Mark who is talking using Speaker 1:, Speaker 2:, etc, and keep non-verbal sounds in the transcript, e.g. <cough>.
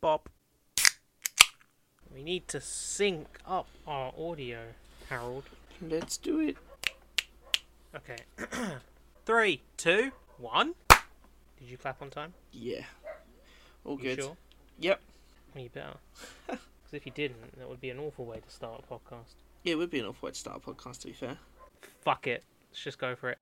Speaker 1: Bop. We need to sync up our audio, Harold.
Speaker 2: Let's do it.
Speaker 1: Okay. <clears throat> Three, two, one. Did you clap on time?
Speaker 2: Yeah. All
Speaker 1: You
Speaker 2: good.
Speaker 1: sure?
Speaker 2: Yep.
Speaker 1: Well, you better. <laughs> Because if you didn't, that would be an awful way to start a podcast.
Speaker 2: Yeah, it would be an awful way to start a podcast, to be fair.
Speaker 1: Fuck it. Let's just go for it.